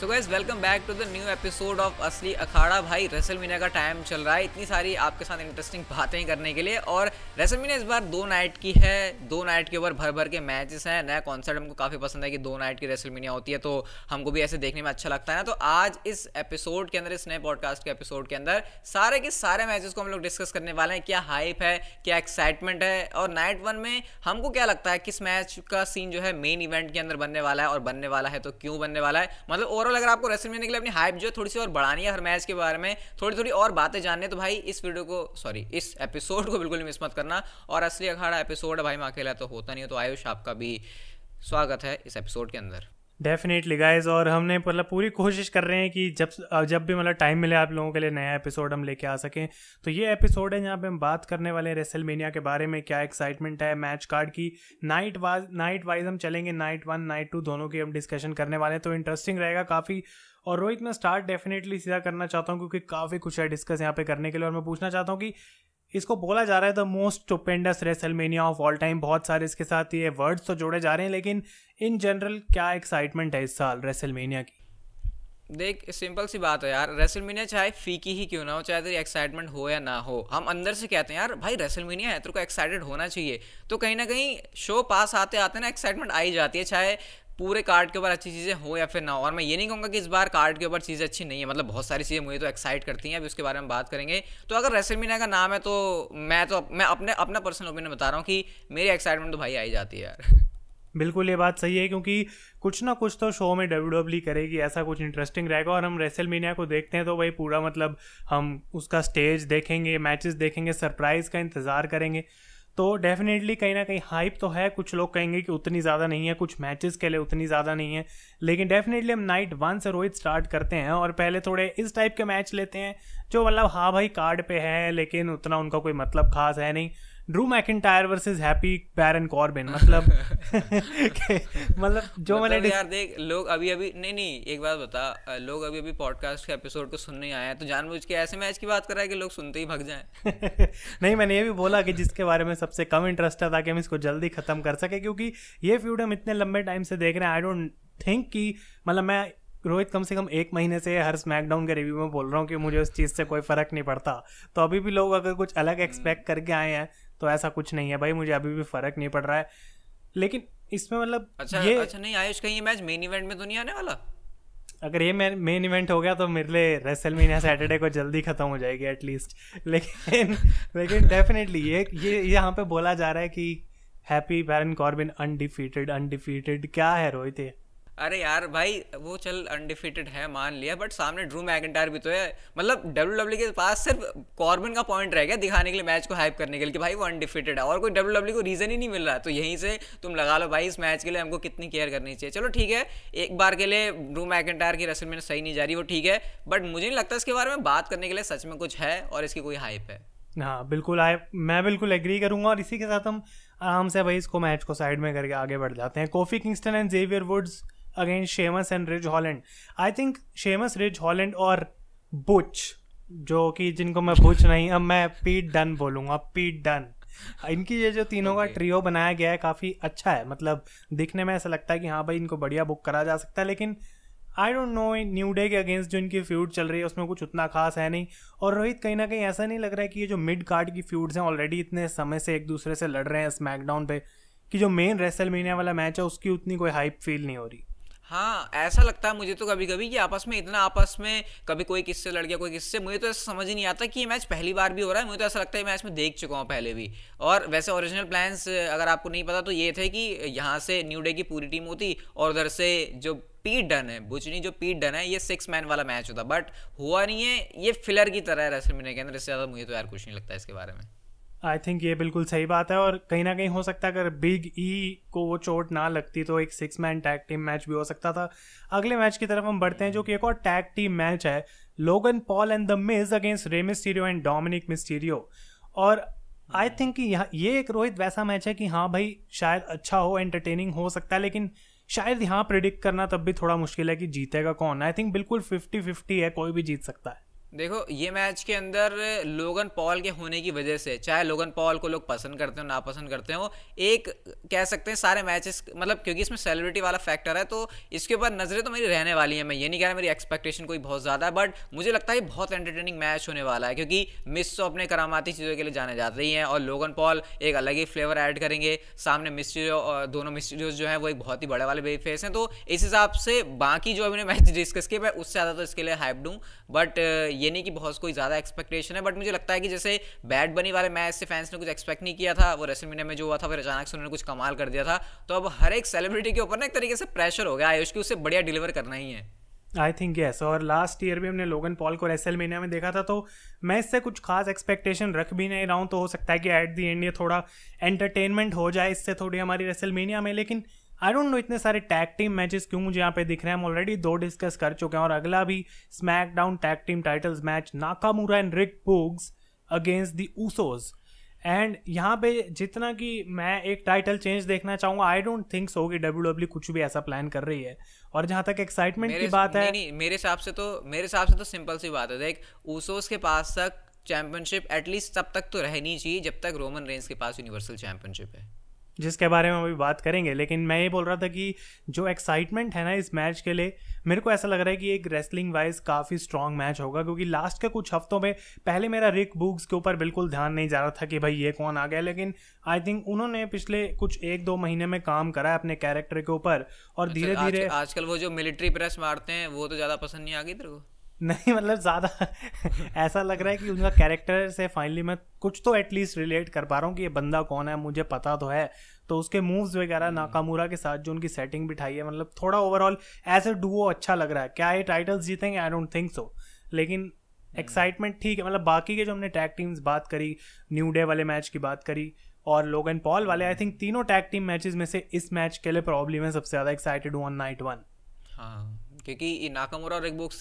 So guys welcome back to the new episode of Asli Akhada भाई wrestle Meena का time चल रहा है। इतनी सारी आपके साथ इंटरेस्टिंग बातें करने के लिए और रेसल मीना इस बार दो नाइट की है। दो नाइट के ऊपर भर भर के मैचेस हैं। नया कॉन्सेप्ट हमको काफ़ी पसंद है कि दो नाइट की रेसल मीनिया होती है तो हमको भी ऐसे देखने में अच्छा लगता है ना। तो आज इस एपिसोड के अंदर, इस नए पॉडकास्ट के एपिसोड के अंदर सारे के सारे मैचेस को हम लोग डिस्कस करने वाले हैं। क्या हाइप है? क्या एक्साइटमेंट है? और नाइट वन में हमको क्या लगता है? किस मैच का सीन जो है मेन इवेंट के अंदर बनने वाला है और बनने वाला है तो क्यों बनने वाला है? मतलब ओवरऑल ओवरऑल अगर आपको रेसलमेनिया के लिए अपनी हाइप जो है थोड़ी सी और बढ़ानी है हर मैच के बारे में थोड़ी थोड़ी और बातें जानने तो भाई इस वीडियो को सॉरी इस एपिसोड को बिल्कुल मिस मत करना। और असली अखाड़ा एपिसोड है भाई, मैं अकेला तो होता नहीं हो तो आयुष आपका भी स्वागत है इस एपिसोड के अंदर। डेफिनेटली गाइज़ और हमने मतलब पूरी कोशिश कर रहे हैं कि जब जब भी मतलब टाइम मिले आप लोगों के लिए नया एपिसोड हम लेके आ सकें। तो ये एपिसोड है जहाँ पे हम बात करने वाले हैं रेसल मीनिया के बारे में, क्या एक्साइटमेंट है मैच कार्ड की नाइट वाज नाइट वाइज हम चलेंगे नाइट वन नाइट टू दोनों की हम डिस्कशन करने वाले हैं। तो इंटरेस्टिंग रहेगा काफ़ी। और रोहित, मैं स्टार्ट डेफिनेटली सीधा करना चाहता हूँ, क्योंकि काफ़ी कुछ है डिस्कस यहाँ पे करने के लिए। और मैं पूछना चाहता हूँ कि इसको बोला जा रहा है the most stupendous WrestleMania of all time बहुत सारे इसके साथ ये वर्ड्स तो जोड़े जा रहे हैं, लेकिन इन जनरल क्या एक्साइटमेंट है इस साल रेसलमेनिया की? देख सिंपल सी बात है यार। रेसलमीनिया चाहे फीकी ही क्यों ना हो, चाहे तेरी एक्साइटमेंट हो या ना हो, हम अंदर से कहते हैं, यार, भाई रेसलमीनिया है, तेरे को एक्साइटेड होना चाहिए। तो कहीं ना कहीं शो पास आते आते ना एक्साइटमेंट आई जाती है, चाहे पूरे कार्ड के ऊपर अच्छी चीज़ें हो या फिर ना हो। और मैं ये नहीं कहूँगा कि इस बार कार्ड के ऊपर चीज़ें अच्छी नहीं है। मतलब बहुत सारी चीज़ें मुझे तो एक्साइट करती हैं, अभी उसके बारे में बात करेंगे। तो अगर रेसलमीना का नाम है तो मैं तो मैं अपने, अपना पर्सनल ओपिनियन बता रहा हूँ कि मेरी एक्साइटमेंट तो भाई आई जाती है यार। बिल्कुल, ये बात सही है, क्योंकि कुछ ना कुछ तो शो में डब्ल्यू डब्ल्यू करेगी, ऐसा कुछ इंटरेस्टिंग रहेगा। और हम रेसल मीनिया को देखते हैं तो भाई पूरा मतलब हम उसका स्टेज देखेंगे मैचेस देखेंगे सरप्राइज़ का इंतज़ार करेंगे। तो डेफिनेटली कहीं ना कहीं हाइप तो है। कुछ लोग कहेंगे कि उतनी ज़्यादा नहीं है, कुछ मैचेस के लिए उतनी ज़्यादा नहीं है। लेकिन डेफिनेटली हम नाइट वन से रोहित स्टार्ट करते हैं और पहले थोड़े इस टाइप के मैच लेते हैं, जो मतलब हाँ भाई कार्ड पे है, लेकिन उतना उनका कोई मतलब खास है नहीं। ड्रू मैकिन वर्सेस हैप्पी बैरन कॉर्बिन मतलब मतलब जो मतलब मैंने यार देख लोग अभी अभी नहीं नहीं एक बात बता लोग अभी अभी पॉडकास्ट के एपिसोड को सुनने आए हैं तो जानबूझ के ऐसे मैच की बात कर रहा है कि लोग सुनते ही भग जाएँ। नहीं मैंने ये भी बोला कि जिसके बारे में सबसे कम इंटरेस्ट है ताकि हम इसको जल्दी खत्म कर सके क्योंकि ये फ्यूड हम इतने लंबे टाइम से देख रहे हैं आई डोंट थिंक कि मतलब मैं रोहित कम से कम एक महीने से हर स्मैकडाउन के रिव्यू में बोल रहा हूँ कि मुझे उस चीज़ से कोई फ़र्क नहीं पड़ता। तो अभी भी लोग अगर कुछ अलग एक्सपेक्ट करके आए हैं तो ऐसा कुछ नहीं है भाई मुझे अभी भी फ़र्क नहीं पड़ रहा है। लेकिन इसमें मतलब अच्छा ये अच्छा नहीं आयुष कहीं ये मैच मेन इवेंट में तो नहीं आने वाला? अगर ये मेन इवेंट हो गया तो मेरे लिए रेसल मीनिया सैटरडे को जल्दी खत्म हो जाएगी एटलीस्ट लेकिन लेकिन डेफिनेटली ये ये यहाँ पे बोला जा रहा है कि happy Baron Corbin undefeated undefeated क्या है रोहित ये? अरे यार भाई, वो चल अनडिफिटेड है, मान लिया बट सामने ड्रू मैकेंटायर भी तो है। मतलब डब्ल्यू डब्ल्यू के पास सिर्फ़ कॉर्बिन का पॉइंट रह गया दिखाने के लिए मैच को हाइप करने के लिए कि भाई वो अनडिफिटेड है। और कोई डब्ल्यू डब्ल्यू को रीजन ही नहीं मिल रहा तो यहीं से तुम लगा लो भाई, इस मैच के लिए हमको कितनी केयर करनी चाहिए। चलो ठीक है, एक बार के लिए ड्रू मैकेंटायर की रसल में सही नहीं जा रही, वो ठीक है। बट मुझे नहीं लगता इसके बारे में बात करने के लिए सच में कुछ है और इसकी कोई हाइप है। हाँ बिल्कुल आए मैं बिल्कुल एग्री करूँगा। और इसी के साथ हम आराम से भाई इसको मैच को साइड में करके आगे बढ़ जाते हैं। Kofi Kingston and Xavier Woods against Sheamus and Ridge Holland I think Sheamus Ridge Holland और बुच जो कि जिनको मैं बुच नहीं अब मैं पीट डन बोलूँगा। पीट डन इनकी ये जो तीनों okay. का ट्रियो बनाया गया है काफ़ी अच्छा है। मतलब दिखने में ऐसा लगता है कि हाँ भाई इनको बढ़िया बुक करा जा सकता है लेकिन I don't know New Day के अगेंस्ट जो इनकी फ्यूड चल रही है उसमें कुछ उतना खास है नहीं। और रोहित कहीं ना कहीं ऐसा नहीं लग रहा है कि ये जो मिड कार्ड की फ्यूड्स हैं ऑलरेडी इतने समय से एक दूसरे से लड़ रहे हैं स्मैकडाउन पे कि जो मेन रेसल मीनिया वाला मैच है उसकी उतनी कोई हाइप फील नहीं हो रही। हाँ ऐसा लगता है मुझे तो कभी कभी कि आपस में इतना आपस में, कभी कोई किससे लड़ गया, कोई किससे, मुझे तो ऐसा समझ ही नहीं आता कि ये मैच पहली बार भी हो रहा है। मुझे तो ऐसा लगता है मैच में देख चुका हूँ पहले भी। और वैसे ओरिजिनल प्लान्स अगर आपको नहीं पता तो ये थे कि यहाँ से न्यू डे की पूरी टीम होती और उधर से जो पीट डन है बुचनी जो पीट डन है, ये सिक्स मैन वाला मैच होता। बट हुआ नहीं है, ये फिलर की तरह है रेसलमेनिया के अंदर इससे ज़्यादा मुझे तो यार कुछ नहीं लगता इसके बारे में। आई थिंक ये बिल्कुल सही बात है और कहीं ना कहीं हो सकता है अगर बिग ई e को वो चोट ना लगती तो एक six man tag team match भी हो सकता था। अगले मैच की तरफ़ हम बढ़ते हैं जो कि एक और टैग टीम मैच है Logan Paul and the Miz against Rey Mysterio and Dominik Mysterio और आई थिंक कि ये एक रोहित वैसा मैच है कि हाँ भाई, शायद अच्छा हो एंटरटेनिंग हो सकता है, लेकिन शायद यहाँ प्रिडिक्ट करना तब भी थोड़ा मुश्किल है कि जीतेगा कौन। आई थिंक बिल्कुल फिफ्टी फिफ्टी है, कोई भी जीत सकता है। देखो, ये मैच के अंदर लोगन पॉल के होने की वजह से, चाहे लोगन पॉल को लोग पसंद करते हो, नापसंद करते हो, एक कह सकते हैं सारे मैचेस मतलब क्योंकि इसमें सेलिब्रिटी वाला फैक्टर है तो इसके ऊपर नज़रें तो मेरी रहने वाली हैं, मैं ये नहीं कह रहा मेरी एक्सपेक्टेशन कोई बहुत ज़्यादा है बट मुझे लगता है बहुत एंटरटेनिंग मैच होने वाला है, क्योंकि मिस तो अपने करामाती चीज़ों के लिए जाने जाते ही हैं, और लोगन पॉल एक अलग ही फ्लेवर ऐड करेंगे, सामने मिस्टीरियो दोनों मिस्टीरियोज जो है, वो एक बहुत ही बड़े वाले बे फेस हैं तो इस हिसाब से बाकी जो अभी मैच डिस्कस किए, मैं उससे ज़्यादा तो इसके लिए हाइप दूँ बट ये नहीं कि बहुत कोई ज़्यादा एक्सपेक्टेशन है बट मुझे लगता है कि जैसे बैड बनी वाले मैच से फैंस ने कुछ एक्सपेक्ट नहीं किया था, वो रेसलमीनिया में जो हुआ था, फिर अचानक से उन्होंने कुछ कमाल कर दिया था तो अब हर एक सेलिब्रिटी के ऊपर ना एक तरीके से प्रेशर हो गया, आयुष, की उससे बढ़िया डिलीवर करना ही है। आई थिंक यस और लास्ट ईयर भी हमने लोगन पॉल को रेसल में देखा था तो मैं इससे कुछ खास एक्सपेक्टेशन रख भी नहीं रहा हूँ तो हो सकता है कि एट दी एंड ये थोड़ा एंटरटेनमेंट हो जाए, इससे थोड़ी हमारी रेसल में, लेकिन आई डोंट नो इतने सारे टैग टीम मैचेस क्यों मुझे यहाँ पे दिख रहे हैं। हम ऑलरेडी दो डिस्कस कर चुके हैं और अगला भी SmackDown tag team titles match Nakamura and Rick Boogs against the Usos and यहाँ पे जितना कि मैं एक टाइटल चेंज देखना चाहूँगा आई डोंट थिंक सो कि डब्ल्यू डब्ल्यू e कुछ भी ऐसा प्लान कर रही है। और जहाँ तक एक्साइटमेंट की बात है नहीं, नहीं मेरे हिसाब से तो मेरे हिसाब से तो सिंपल सी बात है। देख ऊसोस के पास तक चैंपियनशिप एटलीस्ट तब तक तो रहनी चाहिए जब तक रोमन रेंज के पास यूनिवर्सल चैंपियनशिप है। जिसके बारे में अभी बात करेंगे लेकिन मैं ये बोल रहा था कि जो एक्साइटमेंट है ना इस मैच के लिए मेरे को ऐसा लग रहा है कि एक रेसलिंग वाइज काफ़ी स्ट्रॉन्ग मैच होगा क्योंकि लास्ट के कुछ हफ्तों में पहले मेरा रिक बुक्स के ऊपर बिल्कुल ध्यान नहीं जा रहा था कि भाई ये कौन आ गया लेकिन आई थिंक उन्होंने पिछले कुछ एक दो महीने में काम करा है अपने कैरेक्टर के ऊपर और अच्छा, धीरे धीरे आजकल वो जो मिलिट्री प्रेस मारते हैं वो तो ज़्यादा पसंद नहीं आ गई तेरे को? नहीं मतलब ज़्यादा ऐसा लग रहा है कि उनका कैरेक्टर से फाइनली मैं कुछ तो एटलीस्ट रिलेट कर पा रहा हूँ कि ये बंदा कौन है मुझे पता तो है। तो उसके मूव्स वगैरह नाकामूरा के साथ जो उनकी सेटिंग बिठाई है मतलब थोड़ा ओवरऑल एज ए डुओ अच्छा लग रहा है। क्या ये टाइटल्स जीतेंगे? आई डोंट थिंक सो लेकिन एक्साइटमेंट हम्म। ठीक है मतलब बाकी के जो हमने टैग टीम्स बात करी न्यू डे वाले मैच की बात करी और लोगन पॉल वाले आई थिंक तीनों टैग टीम मैचेस में से इस मैच के लिए प्रॉब्लम है सबसे ज़्यादा एक्साइटेड वन नाइट वन हाँ। क्योंकि नाकामोरा और रिकबुक्स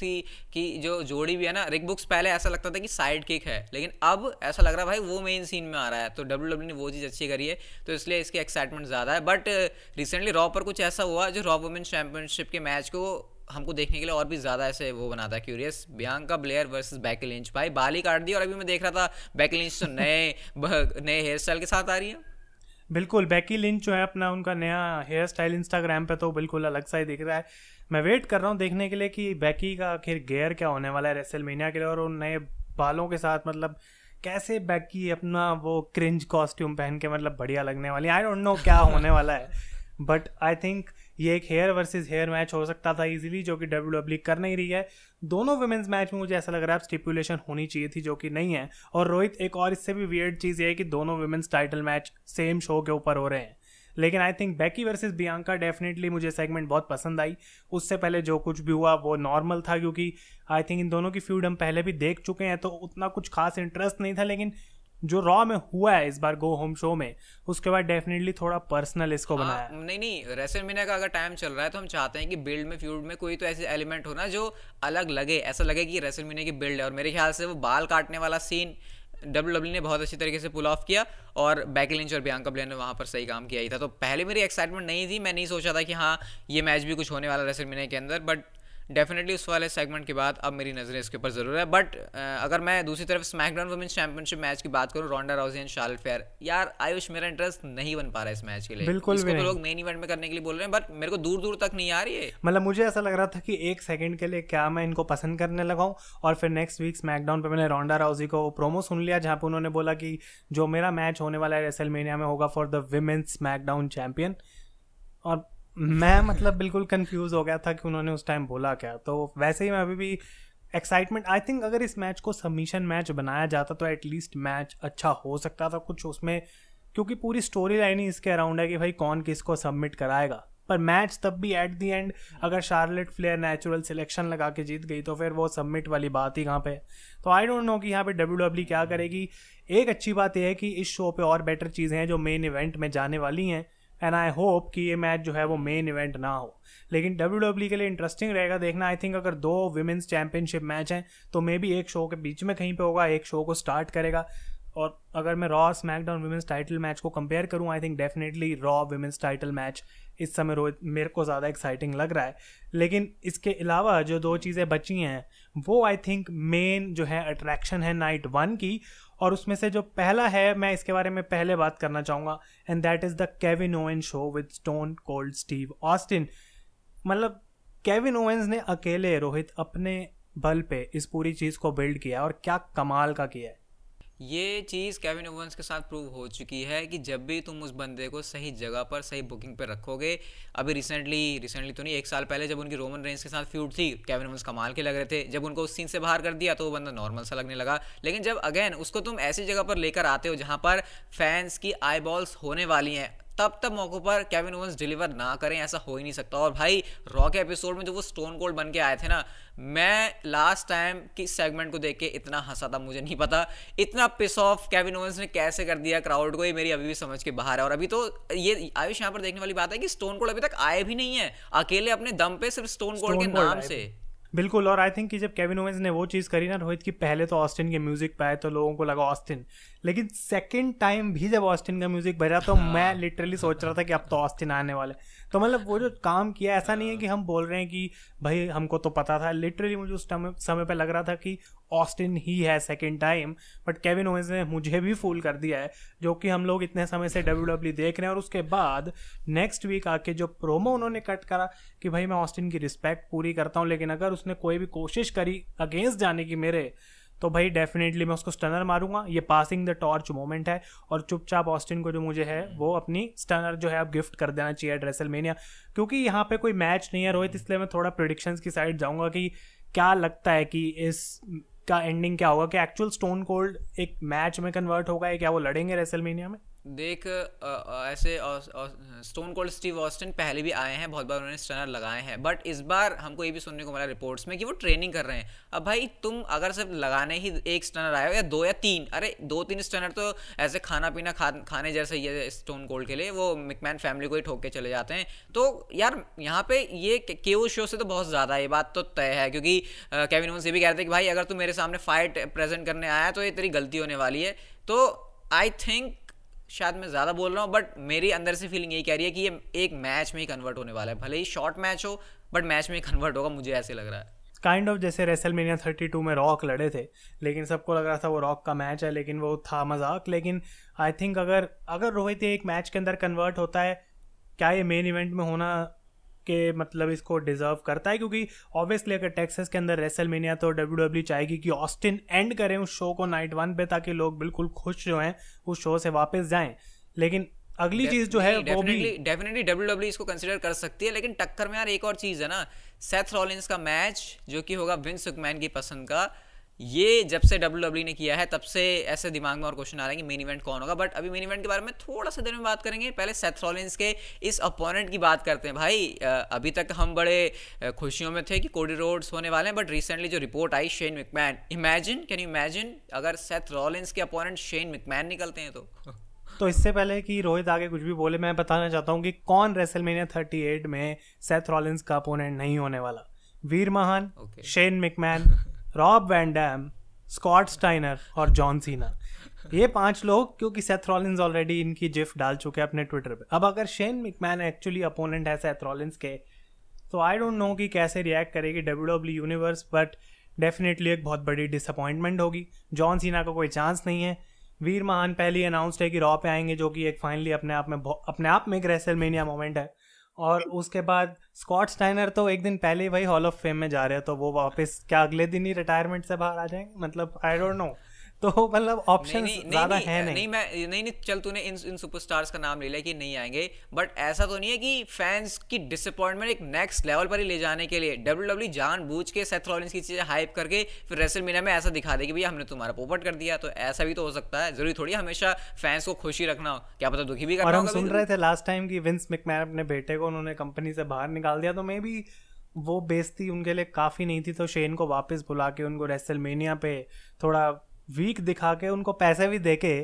की जो जोड़ी भी है ना रिकबुक्स पहले ऐसा लगता था कि साइड किक है, लेकिन अब ऐसा लग रहा है भाई वो मेन सीन में आ रहा है तो डब्ल्यू डब्ल्यू ने वो चीज़ अच्छी करी है तो इसलिए इसकी एक्साइटमेंट ज़्यादा है। बट रिसेंटली रॉ पर कुछ ऐसा हुआ जो रॉ वुमेंस चैंपियनशिप के मैच को हमको देखने के लिए और भी ज़्यादा ऐसे वो बनाता है curious Bianca Belair versus Becky Lynch भाई बाल काट दी और अभी मैं देख रहा था बैक लिंच तो नए नए हेयर स्टाइल के साथ आ रही है। बिल्कुल बैकी लिंच जो है अपना उनका नया हेयर स्टाइल इंस्टाग्राम पे तो बिल्कुल अलग सा ही दिख रहा है। मैं वेट कर रहा हूँ देखने के लिए कि बैकी का आखिर गेयर क्या होने वाला है रेसल मीनिया के लिए और उन नए बालों के साथ मतलब कैसे बैकी अपना वो क्रिंज कॉस्ट्यूम पहन के मतलब बढ़िया लगने वाली आई डोंट नो क्या होने वाला है बट आई थिंक ये एक हेयर वर्सेस हेयर मैच हो सकता था इजीली जो कि डब्ल्यू डब्ल्यू e कर नहीं रही है। दोनों वुमेंस मैच में मुझे ऐसा लग रहा है स्टिपुलेशन होनी चाहिए थी, जो कि नहीं है। और रोहित, एक और इससे भी वियर्ड चीज़ ये है कि दोनों women's title match same show के ऊपर हो रहे हैं। लेकिन I think Becky versus Bianca definitely मुझे सेगमेंट बहुत पसंद आई। उससे पहले जो कुछ भी हुआ, वो नॉर्मल था, क्योंकि आई थिंक इन दोनों की फ्यूड हम पहले भी देख चुके हैं तो उतना कुछ खास इंटरेस्ट नहीं था, लेकिन जो रॉ में हुआ है इस बार गो होम शो में उसके बाद डेफिनेटली थोड़ा पर्सनल इसको हाँ, बनाया। नहीं नहीं रेसल मीना का अगर टाइम चल रहा है तो हम चाहते हैं कि बिल्ड में फ्यूड में कोई तो ऐसे एलिमेंट हो ना जो अलग लगे। ऐसा लगे कि रेसल मीना की बिल्ड है। और मेरे ख्याल से वो बाल काटने वाला सीन डब्ल्यू डब्ल्यू ने बहुत अच्छी तरीके से पुल ऑफ़ किया और बैक लिंच और बियांका ब्लेन ने वहाँ पर सही काम किया ही था। तो पहले मेरी एक्साइटमेंट नहीं थी। मैं नहीं सोचा था कि हाँ ये मैच भी कुछ होने वाला रेसल मीना के अंदर बट डेफिनेटली उस वाले सेगमेंट के बाद अब मेरी नज़रें इसके ऊपर ज़रूर है। बट अगर मैं दूसरी तरफ़ स्मैकडाउन वुमेंस चैंपियनशिप मैच की बात करूँ Ronda Rousey and Charlotte Flair यार आयुष मेरा इंटरेस्ट नहीं बन पा रहा है इस मैच के लिए। बिल्कुल इसको तो लोग मेन इवेंट में करने के लिए बोल रहे हैं बट मेरे को दूर दूर तक नहीं आ रही है। मतलब मुझे ऐसा लग रहा था कि एक सेकंड के लिए क्या मैं इनको पसंद करने लगाऊँ और फिर नेक्स्ट वीक स्मैकडाउन पे मैंने रोंडा राउजी को प्रोमो सुन लिया जहाँ पे उन्होंने बोला कि जो मेरा मैच होने वाला है रेसलमेनिया में होगा for the women's SmackDown champion और मैं मतलब बिल्कुल कंफ्यूज हो गया था कि उन्होंने उस टाइम बोला क्या। तो वैसे ही मैं अभी भी एक्साइटमेंट आई थिंक अगर इस मैच को सबमिशन मैच बनाया जाता तो एटलीस्ट मैच अच्छा हो सकता था कुछ उसमें, क्योंकि पूरी स्टोरी लाइन ही इसके अराउंड है कि भाई कौन किसको सबमिट कराएगा। पर मैच तब भी एट दी एंड अगर शार्लेट फ्लेयर नेचुरल सिलेक्शन लगा के जीत गई तो फिर वो सबमिट वाली बात ही कहाँ पे तो आई डोंट नो कि यहाँ पे डब्ल्यू डब्ल्यू क्या करेगी। एक अच्छी बात यह है कि इस शो पे और बेटर चीज़ें हैं जो मेन इवेंट में जाने वाली हैं। एंड आई होप कि ये मैच जो है वो मेन इवेंट ना हो। लेकिन डब्ल्यू डब्ल्यू e के लिए इंटरेस्टिंग रहेगा देखना। आई थिंक अगर दो वुमेंस चैंपियनशिप मैच हैं तो मे बी एक शो के बीच में कहीं पे होगा, एक शो को स्टार्ट करेगा। और अगर मैं Raw SmackDown women's title match को कंपेयर करूँ I think definitely Raw women's title match इस समय रोहित मेरे को ज़्यादा एक्साइटिंग लग रहा है। लेकिन इसके अलावा जो दो चीज़ें बची हैं, वो आई थिंक मेन जो है अट्रैक्शन है नाइट वन की, और उसमें से जो पहला है, मैं इसके बारे में पहले बात करना चाहूँगा and that is the Kevin Owen show with Stone Cold Steve Austin मतलब केविन ओवेंस ने अकेले रोहित अपने बल पे इस पूरी चीज़ को बिल्ड किया और क्या कमाल का किया है। ये चीज़ केविन ओवंस के साथ प्रूव हो चुकी है कि जब भी तुम उस बंदे को सही जगह पर, सही बुकिंग पर रखोगे, अभी रिसेंटली रिसेंटली तो नहीं, एक साल पहले जब उनकी रोमन रेंज के साथ फ्यूड थी केविन ओवंस कमाल के लग रहे थे। जब उनको उस सीन से बाहर कर दिया तो वो बंदा नॉर्मल सा लगने लगा। लेकिन जब अगेन उसको तुम ऐसी जगह पर लेकर आते हो जहाँ पर फैंस की आई बॉल्स होने वाली हैं तब तब मौकों पर केविन ओवंस डिलीवर ना करें ऐसा हो ही नहीं सकता। और भाई रॉ के एपिसोड में जो वो स्टोन कोल्ड बन के आए थे ना मैं लास्ट टाइम किस सेगमेंट को देख के इतना हंसा था मुझे नहीं पता। इतना पिस ऑफ़ केविन ओवंस ने कैसे कर दिया क्राउड को ये मेरी अभी भी समझ के बाहर है। और अभी तो ये आयुष यहाँ पर देखने वाली बात है कि स्टोन कोल्ड अभी तक आए भी नहीं है। अकेले अपने दम पे सिर्फ़ स्टोन कोल्ड के नाम से। बिल्कुल और आई थिंक कि जब केविन ओवेंस ने वो चीज़ करी ना रोहित की पहले तो ऑस्टिन के म्यूज़िक पाए आए तो लोगों को लगा ऑस्टिन लेकिन सेकंड टाइम भी जब ऑस्टिन का म्यूज़िक बजा तो हाँ। मैं लिटरली सोच रहा था कि अब तो ऑस्टिन आने वाले तो मतलब वो जो काम किया, ऐसा नहीं है कि हम बोल रहे हैं कि, भाई, हमको तो पता था। लिटरली मुझे उस समय पर लग रहा था कि ऑस्टिन ही है second time but Kevin Owens ने मुझे भी फूल कर दिया है, जो कि हम लोग इतने समय से डब्ल्यू डब्ल्यू देख रहे हैं। और उसके बाद नेक्स्ट वीक आके जो प्रोमो उन्होंने कट करा कि, भाई, मैं ऑस्टिन की रिस्पेक्ट पूरी करता हूँ, लेकिन अगर उसने कोई भी कोशिश करी अगेंस्ट जाने की मेरे तो भाई डेफिनेटली मैं उसको स्टनर मारूँगा। ये पासिंग द टॉर्च मोमेंट है और चुपचाप ऑस्टिन को जो मुझे है, वो अपनी स्टनर जो है अब गिफ्ट कर देना चाहिए ड्रेसल मेनिया क्योंकि यहाँ पे कोई मैच नहीं है रोहित, इसलिए मैं थोड़ा प्रोडिक्शंस की साइड जाऊँगा कि क्या लगता है कि इस का एंडिंग क्या होगा कि एक्चुअल स्टोन कोल्ड एक मैच में कन्वर्ट होगा या क्या वो लड़ेंगे रेसलमेनिया में? देख ऐसे स्टोन कोल्ड स्टीव ऑस्टिन पहले भी आए हैं, बहुत बार उन्होंने स्टनर लगाए हैं बट इस बार हमको ये भी सुनने को मिला रिपोर्ट्स में कि वो ट्रेनिंग कर रहे हैं। अब भाई, तुम अगर सिर्फ़ लगाने ही एक स्टनर आए हो या दो या तीन, अरे दो तीन स्टनर तो ऐसे खाना पीना खा, खाने जैसे ही है स्टोन कोल्ड के लिए, वो मिकमैन फैमिली को ही ठोक के चले जाते हैं। तो यार, यहाँ पे ये केव शो से तो बहुत ज़्यादा ये बात तो तय है, क्योंकि केविन ये भी कह रहे थे कि भाई, अगर तू मेरे सामने फाइट प्रेजेंट करने आया तो ये तेरी गलती होने वाली है। तो आई थिंक शायद मैं ज़्यादा बोल रहा हूँ बट मेरी अंदर से फीलिंग यही कह रही है कि ये एक मैच में ही कन्वर्ट होने वाला है। भले ही शॉर्ट मैच हो बट मैच में ही कन्वर्ट होगा, मुझे ऐसे लग रहा है। काइंड kind ऑफ़ of जैसे रेसलमेनिया 32 में रॉक लड़े थे, लेकिन सबको लग रहा था वो रॉक का मैच है, लेकिन वो था मज़ाक। लेकिन आई थिंक अगर अगर रोहित एक मैच के अंदर कन्वर्ट होता है, क्या ये मेन इवेंट में होना के मतलब इसको डिजर्व करता है क्योंकि ऑब्वियसली अगर टेक्सास के अंदर रेसलमेनिया तो डब्ल्यू डब्ल्यू चाहेगी कि ऑस्टिन एंड करें उस शो को नाइट वन पे ताकि लोग बिल्कुल खुश जो हैं उस शो से वापस जाएँ। लेकिन अगली चीज़ जो है वो भी डेफिनेटली डब्ल्यू डब्ल्यू इसको कंसिडर कर सकती है लेकिन टक्कर में यार एक और चीज़ है ना सेथ रॉलिंस का मैच जो कि होगा विंस सुकमैन की पसंद का ये जब से डब्ल्यू डब्ल्यू ने किया है तब से ऐसे दिमाग में और क्वेश्चन आ रहे हैं कि मेन इवेंट कौन होगा? बट अभी मेन इवेंट के बारे में थोड़ा सा देर में बात करेंगे। पहले सेथ रॉलिंस के इस अपोनेंट की बात करते हैं। भाई अभी तक हम बड़े खुशियों में थे कि कोडी रोड्स होने वाले हैं बट रिसेंटली जो report I Shane McMahon imagine can you imagine अगर सेथ रॉलिंस के अपोनेंट शेन मिकमैन निकलते हैं तो? तो इससे पहले कि रोहित आगे कुछ भी बोले मैं बताना चाहता हूँ कि कौन रेसलमेनिया 38 में सेथ रॉलिंस का अपोनेंट नहीं होने वाला? Veer Mahaan okay. Shane McMahon Rob Van Dam Scott Steiner और जॉन सीना ये पाँच लोग, क्योंकि सेथ रॉलिंस ऑलरेडी इनकी जिफ डाल चुके हैं अपने ट्विटर पे। अब अगर शेन मिकमैन एक्चुअली अपोनेंट है सेथ रॉलिंस के तो आई डोंट नो कि कैसे रिएक्ट करेगी W W universe but definitely एक बहुत बड़ी डिसअपॉइंटमेंट होगी। जॉन सीना का कोई चांस नहीं है। वीर महान पहली अनाउंसड है कि रॉ पे आएँगे, जो कि एक फाइनली अपने आप में अपने आप में एक रेसलमेनिया मोमेंट है। और उसके बाद स्कॉट स्टाइनर तो एक दिन पहले ही भाई हॉल ऑफ़ फेम में जा रहे हैं तो वो वापस क्या अगले दिन ही रिटायरमेंट से बाहर आ जाएँगे? मतलब आई डोंट नो तो मतलब ऑप्शन ज़्यादा है नहीं। नहीं मैं नहीं नहीं चल तूने इन इन सुपरस्टार्स का नाम ले लिया कि नहीं आएँगे। बट ऐसा तो नहीं है कि फैंस की डिसअपॉइंटमेंट एक नेक्स्ट लेवल पर ही ले जाने के लिए। डब्ल्यू डब्ल्यू जान बूझ के सेथ रॉलिंस की चीज़ें हाइप करके फिर रेसल मीना में ऐसा दिखा दे कि भैया हमने तुम्हारा पोपट कर दिया। तो ऐसा भी तो हो सकता है। ज़रूरी थोड़ी हमेशा फैंस को खुशी रखना। हो क्या पता दुखी भी करना और हम सुन रहे थे लास्ट टाइम की विंस मैकमैन अपने बेटे को उन्होंने कंपनी से बाहर निकाल दिया। तो मे भी वो बेजती उनके लिए काफ़ी नहीं थी। तो शेन को वापस बुला के उनको रेसलमेनिया पे थोड़ा वीक दिखा के उनको पैसे भी दे के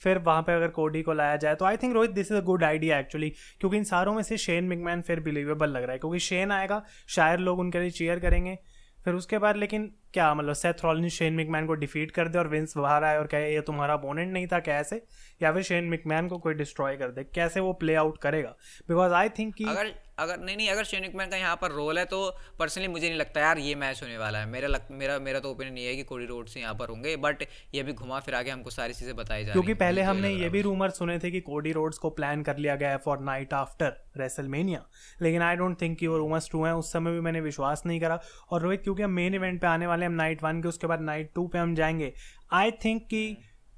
फिर वहाँ पे अगर कोडी को लाया जाए तो I think Rohit this is a good idea actually क्योंकि इन सारों में से शेन मिकमैन फिर बिलीवेबल लग रहा है, क्योंकि शेन आएगा, शायद लोग उनके लिए चेयर करेंगे। फिर उसके बाद लेकिन क्या मतलब सेथ रॉलिंस शेन मिकमैन को डिफीट कर दे और विंस बाहर आए और कहे, ये तुम्हारा अपोनेंट नहीं था कैसे? या फिर शेन मिकमैन को कोई डिस्ट्रॉय कर दे, कैसे वो प्ले आउट करेगा? बिकॉज़ आई थिंक कि अगर अगर नहीं नहीं अगर शेन मैन का यहाँ पर रोल है तो पर्सनली मुझे नहीं लगता यार ये मैच होने वाला है। मेरा लग, मेरा मेरा तो ओपिनियन ये है कि कोडी रोड्स यहाँ पर होंगे बट ये भी घुमा फिरा के हमको सारी चीज़ें बताई जाए क्योंकि पहले हमने ये भी रूमर सुने थे कि कोडी रोड्स को प्लान कर लिया गया है फॉर नाइट आफ्टर रेसलमेनिया लेकिन आई डोंट थिंक कि वो रूमर्स ट्रू हैं उस समय भी मैंने विश्वास नहीं करा। और रोहित क्योंकि हम मेन इवेंट पे आने वाले हम नाइट वन के उसके बाद नाइट टू पे हम जाएँगे। आई थिंक कि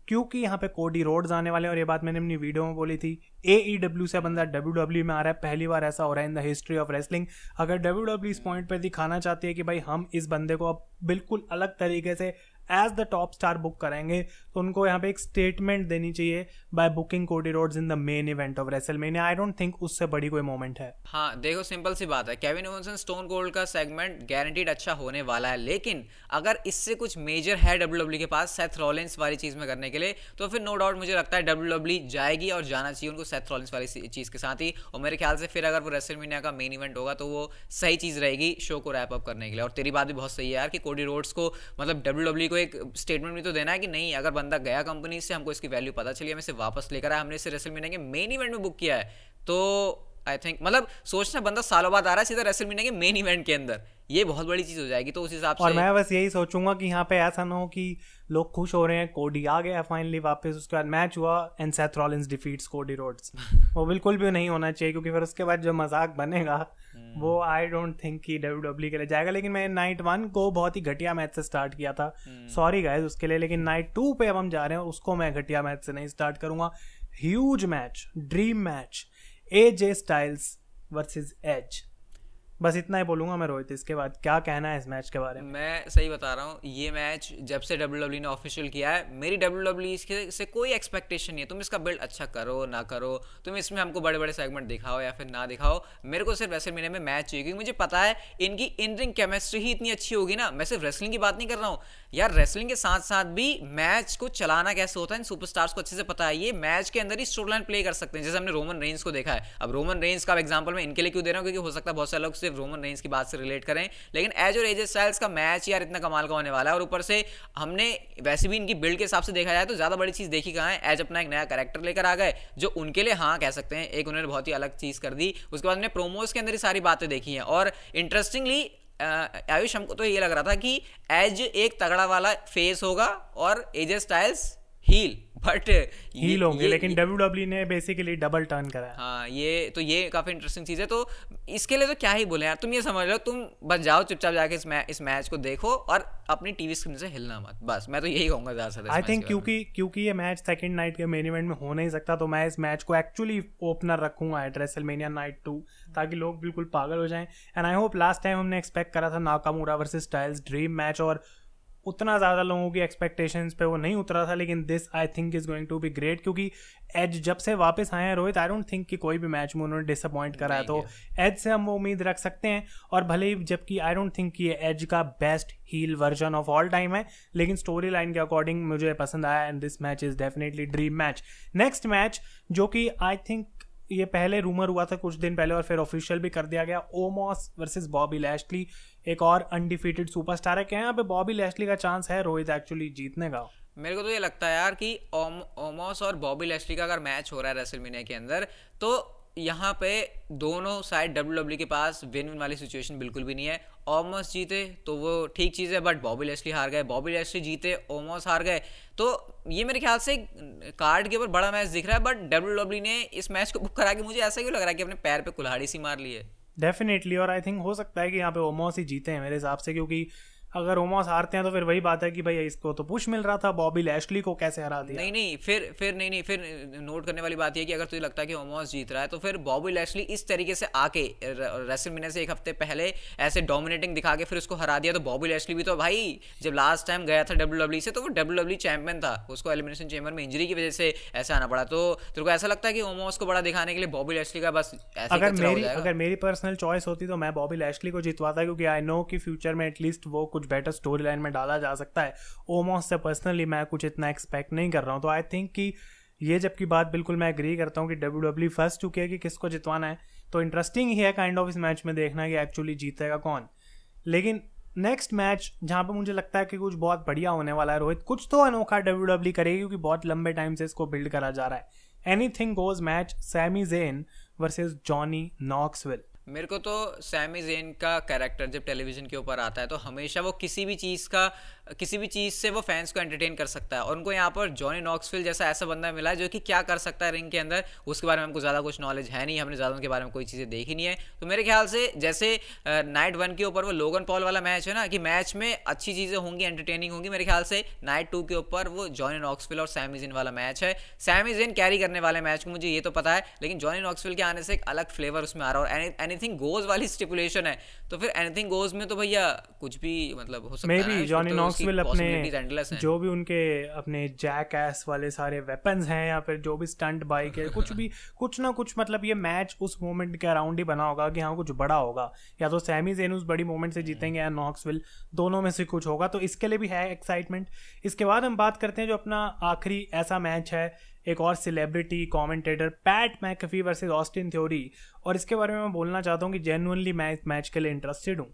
क्योंकि यहाँ पे कोडी रोड्स आने वाले हैं और ये बात मैंने अपनी वीडियो में बोली थी ए ई डब्ल्यू से बंदा डब्ल्यू डब्ल्यू में आ रहा है, पहली बार ऐसा हो रहा है in the history of wrestling अगर डब्ल्यू डब्ल्यू इस पॉइंट पर दिखाना चाहती है कि भाई हम इस बंदे को अब बिल्कुल अलग तरीके से as the top star book करेंगे तो उनको यहाँ पे एक स्टेटमेंट देनी चाहिए by booking Cody Rhodes in the main event of WrestleMania I don't think उससे बड़ी कोई मोमेंट है। हाँ देखो सिंपल सी बात है। Kevin Owens and Stone Cold का सेगमेंट गारंटीड अच्छा होने वाला है, लेकिन अगर इससे कुछ मेजर है डब्ल्यू डब्ल्यू के पास सेथ रॉलिंस वाली चीज़ में करने के लिए तो फिर नो डाउट मुझे लगता है डब्ल्यू डब्ल्यू जाएगी और जाना चाहिए उनको सेथ रॉलिंस वाली चीज़ के साथ ही। और मेरे ख्याल से फिर अगर वो रेसलमेनिया का मेन इवेंट होगा तो वो सही चीज़ रहेगी शो को रैप अप करने के लिए। और तेरी बात भी बहुत सही है यार कि कोडी रोड्स को मतलब डब्ल्यू डब्ल्यू को एक स्टेटमेंट भी तो देना है कि नहीं, अगर बंदा गया कंपनी से, हमको इसकी वैल्यू पता चली, हमें इसे वापस लेकर आया, हमने इसे रेसल के मेन इवेंट में बुक किया है। तो आई थिंक मतलब सोचना बंदा सालों बाद आ रहा है सीधा रेसल के मेन इवेंट के अंदर। ये बहुत बड़ी चीज़ हो जाएगी तो उस हिसाब से और मैं बस यही सोचूँगा कि यहाँ पे ऐसा ना हो कि लोग खुश हो रहे हैं कोडी आ गया फाइनली वापस उसके बाद मैच हुआ and Seth Rollins defeats Cody Rhodes वो बिल्कुल भी नहीं होना चाहिए क्योंकि फिर उसके बाद जो मज़ाक बनेगा हम्म। वो आई डोंट थिंक कि डब्ल्यू डब्ल्यू के लिए जाएगा। लेकिन मैंने नाइट वन को बहुत ही घटिया मैच से स्टार्ट किया था। सॉरी हम्म। गाइज़ उसके लिए लेकिन नाइट टू पे अब हम जा रहे हैं उसको मैं घटिया मैच से नहीं स्टार्ट करूँगा। Huge match dream match A J Styles versus Edge बस इतना ही बोलूँगा मैं रोहित, इसके बाद क्या कहना है इस मैच के बारे में? मैं सही बता रहा हूँ, ये मैच जब से डब्ल्यू डब्ल्यू e ने ऑफिशियल किया है, मेरी डब्ल्यू डब्ल्यू e से कोई एक्सपेक्टेशन नहीं है। तुम इसका बिल्ड अच्छा करो, ना करो, तुम इसमें हमको बड़े बड़े सेगमेंट दिखाओ या फिर ना दिखाओ, मेरे को सिर्फ़ वैसे महीने में मैच चाहिए, क्योंकि मुझे पता है इनकी इन रिंग केमिस्ट्री ही इतनी अच्छी होगी ना। मैं सिर्फ़ रेसलिंग की बात नहीं कर रहा हूँ। यार रेसलिंग के साथ साथ भी मैच को चलाना कैसे होता है, इन सुपरस्टार्स को अच्छे से पता है, ये मैच के अंदर ही स्टोर प्ले कर सकते हैं। जैसे हमने रोमन रेंज को देखा है। अब रोमन रेंज का एग्ज़ाम्पल मैं इनके लिए क्यों दे रहा हूँ? क्योंकि हो सकता है बहुत सारे लोग सिर्फ़ रोमन रेंज की बात से रिलेट करें। लेकिन एज और एज स्टाइल्स का मैच यार इतना कमाल का होने वाला है और ऊपर से हमने वैसे भी इनकी बिल्ड के हिसाब से देखा जाए तो ज़्यादा बड़ी चीज़ देखी कहाँ है? एज अपना एक नया कैरेक्टर लेकर आ गए, जो उनके लिए हाँ कह सकते हैं, एक उन्होंने बहुत ही अलग चीज़ कर दी। उसके बाद हमने प्रोमोज के अंदर ही सारी बातें देखी हैं और इंटरेस्टिंगली आयुष, हमको तो ये लग रहा था कि एज एक तगड़ा वाला फेस होगा और AJ Styles heel but heel होंगे लेकिन डब्ल्यू डब्ल्यू e ने बेसिकली डबल टर्न करा। हाँ ये तो ये काफ़ी इंटरेस्टिंग चीज़ है। तो इसके लिए तो क्या ही बोले यार तुम ये समझ लो तुम बस जाओ चुपचाप जाके इस, मै, इस मैच को देखो और अपनी टीवी स्क्रीन से हिलना मत बस। मैं तो यही कहूँगा ज़्यादा आई थिंक क्योंकि क्योंकि ये मैच सेकेंड नाइट के मेन इवेंट में हो नहीं सकता तो मैं इस मैच को एक्चुअली ओपनर रखूँगा एट रेसलमेनिया नाइट टू ताकि लोग बिल्कुल पागल हो जाएँ। And I hope last time हमने एक्सपेक्ट करा था Nakamura versus Styles dream match और उतना ज़्यादा लोगों की एक्सपेक्टेशंस पे वो नहीं उतरा था लेकिन this I think is going to be great क्योंकि एज जब से वापस आए हैं रोहित आई डोंट थिंक कि कोई भी मैच में उन्होंने डिसअपॉइंट करा है तो एज से हम वो उम्मीद रख सकते हैं और भले ही जबकि आई डोंट थिंक कि ये एज का best heel version of all time है लेकिन स्टोरी लाइन के अकॉर्डिंग मुझे पसंद आया and this match is definitely dream match next match जो कि आई थिंक ये पहले रूमर हुआ था कुछ दिन पहले और फिर ऑफिशियल भी कर दिया गया। ओमॉस वर्सेस बॉबी लैशली एक और अनडिफीटेड सुपरस्टार है। क्या यहाँ पे बॉबी लैशली का चांस है रोहित एक्चुअली जीतने का? मेरे को तो ये लगता है यार कि ओम, ओमोस और बॉबी लैशली का अगर मैच हो रहा है रेसलमीनिया के अंदर तो यहाँ पे दोनों साइड डब्ल्यू डब्ल्यू के पास विन विन वाली सिचुएशन बिल्कुल भी नहीं है। ओमस जीते तो वो ठीक चीज़ है बट बॉबी लेस्ली हार गए। बॉबी लेस्ली जीते ओमोस हार गए। तो ये मेरे ख्याल से कार्ड के ऊपर बड़ा मैच दिख रहा है बट डब्ल्यू डब्ल्यू ने इस मैच को बुक करा के मुझे ऐसा क्यों लग रहा है कि अपने पैर पे कुल्हाड़ी सी मार ली है? डेफिनेटली और आई थिंक हो सकता है कि यहाँ पे ओमोस ही जीते हैं मेरे हिसाब से, क्योंकि अगर ओमोस हारते हैं तो फिर वही बात है कि भाई इसको तो पुश मिल रहा था बॉबी लैशली को कैसे हरा दिया? नहीं नहीं फिर फिर नहीं नहीं फिर नोट करने वाली बात यह कि अगर तुझे लगता है कि ओमोस जीत रहा है तो फिर बॉबी लैशली इस तरीके से आके रेसलमेनिया से एक हफ़्ते पहले ऐसे डोमिनेटिंग दिखा के फिर उसको हरा दिया तो बॉबी लैशली भी तो भाई जब लास्ट टाइम गया था डब्ल्यू डब्ल्यू से तो वो डब्ल्यू चैंपियन था। उसको एलिमिनेशन चेंबर में इंजरी की वजह से ऐसा आना पड़ा। तो तेरे को ऐसा लगता है कि ओमोस को बड़ा दिखाने के लिए बॉबी लैशली का बस अगर मेरी अगर मेरी पर्सनल चॉइस होती तो मैं बॉबी लैशली को जितवाता क्योंकि आई नो कि फ्यूचर में एटलीस्ट वो कुछ बेटर स्टोरी लाइन में डाला जा सकता है। ओमोस से पर्सनली मैं कुछ इतना एक्सपेक्ट नहीं कर रहा हूँ। तो आई थिंक कि ये जबकि बात बिल्कुल मैं एग्री करता हूँ कि डब्ल्यू डब्ल्यू फंस चुके हैं कि किसको जितवाना है। तो इंटरेस्टिंग ही है काइंड ऑफ़ इस मैच में देखना कि एक्चुअली जीतेगा कौन। लेकिन नेक्स्ट मैच जहाँ पे मुझे लगता है कि कुछ बहुत बढ़िया होने वाला है रोहित, कुछ तो अनोखा डब्ल्यू डब्ल्यू करेगी क्योंकि बहुत लंबे टाइम से इसको बिल्ड करा जा रहा है। Anything goes match Sami Zayn versus Johnny Knoxville मेरे को तो सैमी जेन का कैरेक्टर जब टेलीविज़न के ऊपर आता है तो हमेशा वो किसी भी चीज़ का किसी भी चीज़ से वो फैंस को एंटरटेन कर सकता है। और उनको यहाँ पर जॉनी नॉक्सफिल जैसा ऐसा बंदा मिला है जो कि क्या कर सकता है रिंग के अंदर उसके बारे में हमको ज़्यादा कुछ नॉलेज है नहीं हमने ज़्यादा उनके बारे में कोई चीज़ें देखी नहीं है। तो मेरे ख्याल से जैसे नाइट वन के ऊपर वो लोगन पॉल वाला मैच है ना कि मैच में अच्छी चीज़ें होंगी एंटरटेनिंग होंगी मेरे ख्याल से नाइट टू के ऊपर वो जॉनी नॉक्सफिल और सैमीजिन वाला मैच है। सैमीजिन कैरी करने वाले मैच को मुझे ये तो पता है लेकिन जॉनी नॉक्सफिल के आने से एक अलग फ्लेवर उसमें आ रहा है और एनीथिंग गोज वाली स्टिपुलेशन है। तो फिर एनीथिंग गोज में तो भैया कुछ भी मतलब हो सकता है जॉनी नॉक्सविल अपने जो भी उनके अपने जैक एस वाले सारे वेपन्स हैं या फिर जो भी स्टंट बाइक है कुछ भी कुछ ना कुछ मतलब ये मैच उस मोमेंट के अराउंड ही बना होगा कि हाँ कुछ बड़ा होगा। या तो सैमी जेन उस बड़ी मोमेंट से जीतेंगे या नॉक्सविल दोनों में से कुछ होगा तो इसके लिए भी है एक्साइटमेंट इसके बाद हम बात करते हैं जो अपना आखिरी ऐसा मैच है एक और celebrity commentator Pat McAfee versus Austin Theory और इसके बारे में मैं बोलना चाहता हूँ कि जेनुअनली मैं इस मैच के लिए इंटरेस्टेड हूँ।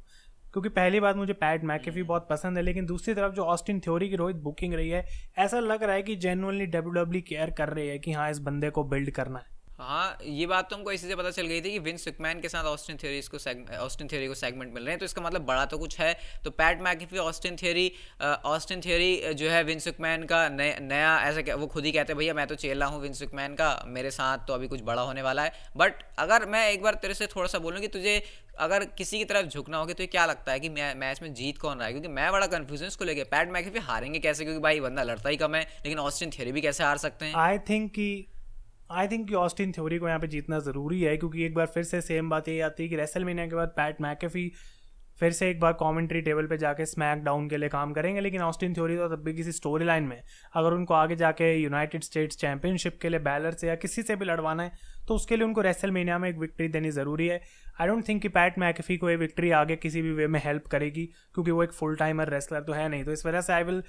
क्योंकि पहली बात मुझे पैट मैकेफी बहुत पसंद है लेकिन दूसरी तरफ़ जो ऑस्टिन थ्योरी की रोहित बुकिंग रही है ऐसा लग रहा है कि जेनुअनली डब्ल्यू डब्ल्यू केयर कर रही है कि हाँ इस बंदे को बिल्ड करना है। हाँ ये बात तो हमको इसी से पता चल गई थी कि विंस सुकमैन के साथ ऑस्टिन थ्योरी को ऑस्टिन थ्योरी को सेगमेंट मिल रहे हैं तो इसका मतलब बड़ा तो कुछ है। तो Pat McAfee Austin Theory Austin Theory जो है विंस सुकमैन का नया नया ऐसा वो खुद ही कहते हैं, भैया, मैं तो चेला हूँ विंस सुकमैन का, मेरे साथ तो अभी कुछ बड़ा होने वाला है। बट अगर मैं एक बार तेरे से थोड़ा सा बोलूँ कि तुझे अगर किसी की तरफ़ झुकना होगा तो ये क्या लगता है कि मैं, मैच में जीत कौन रहा है? क्योंकि मैं बड़ा कंफ्यूज हूँ इसको लेके। पैट मैकेफी हारेंगे कैसे? क्योंकि भाई, बंदा लड़ता ही कम है, लेकिन ऑस्टिन थ्योरी भी कैसे हार सकते हैं? आई थिंक कि आई थिंक कि ऑस्टिन थ्योरी को यहाँ पे जीतना ज़रूरी है, क्योंकि एक बार फिर से सेम बात यही आती है कि रेसल मीनिया के बाद पैट मैकेफी फिर से एक बार कमेंट्री टेबल पे जाके स्मैक डाउन के लिए काम करेंगे, लेकिन ऑस्टिन थ्योरी तो तब भी किसी स्टोरी लाइन में अगर उनको आगे जाके यूनाइटेड स्टेट्स चैंपियनशिप के लिए बैलर से या किसी से भी लड़वाना है तो उसके लिए उनको रेसल मीनिया में एक विक्ट्री देनी ज़रूरी है। आई डोंट थिंक कि पैट मैकेफी को ये विक्ट्री आगे किसी भी वे में हेल्प करेगी, क्योंकि वो एक फुल टाइमर रेसलर तो है नहीं। तो इस वजह से आई विल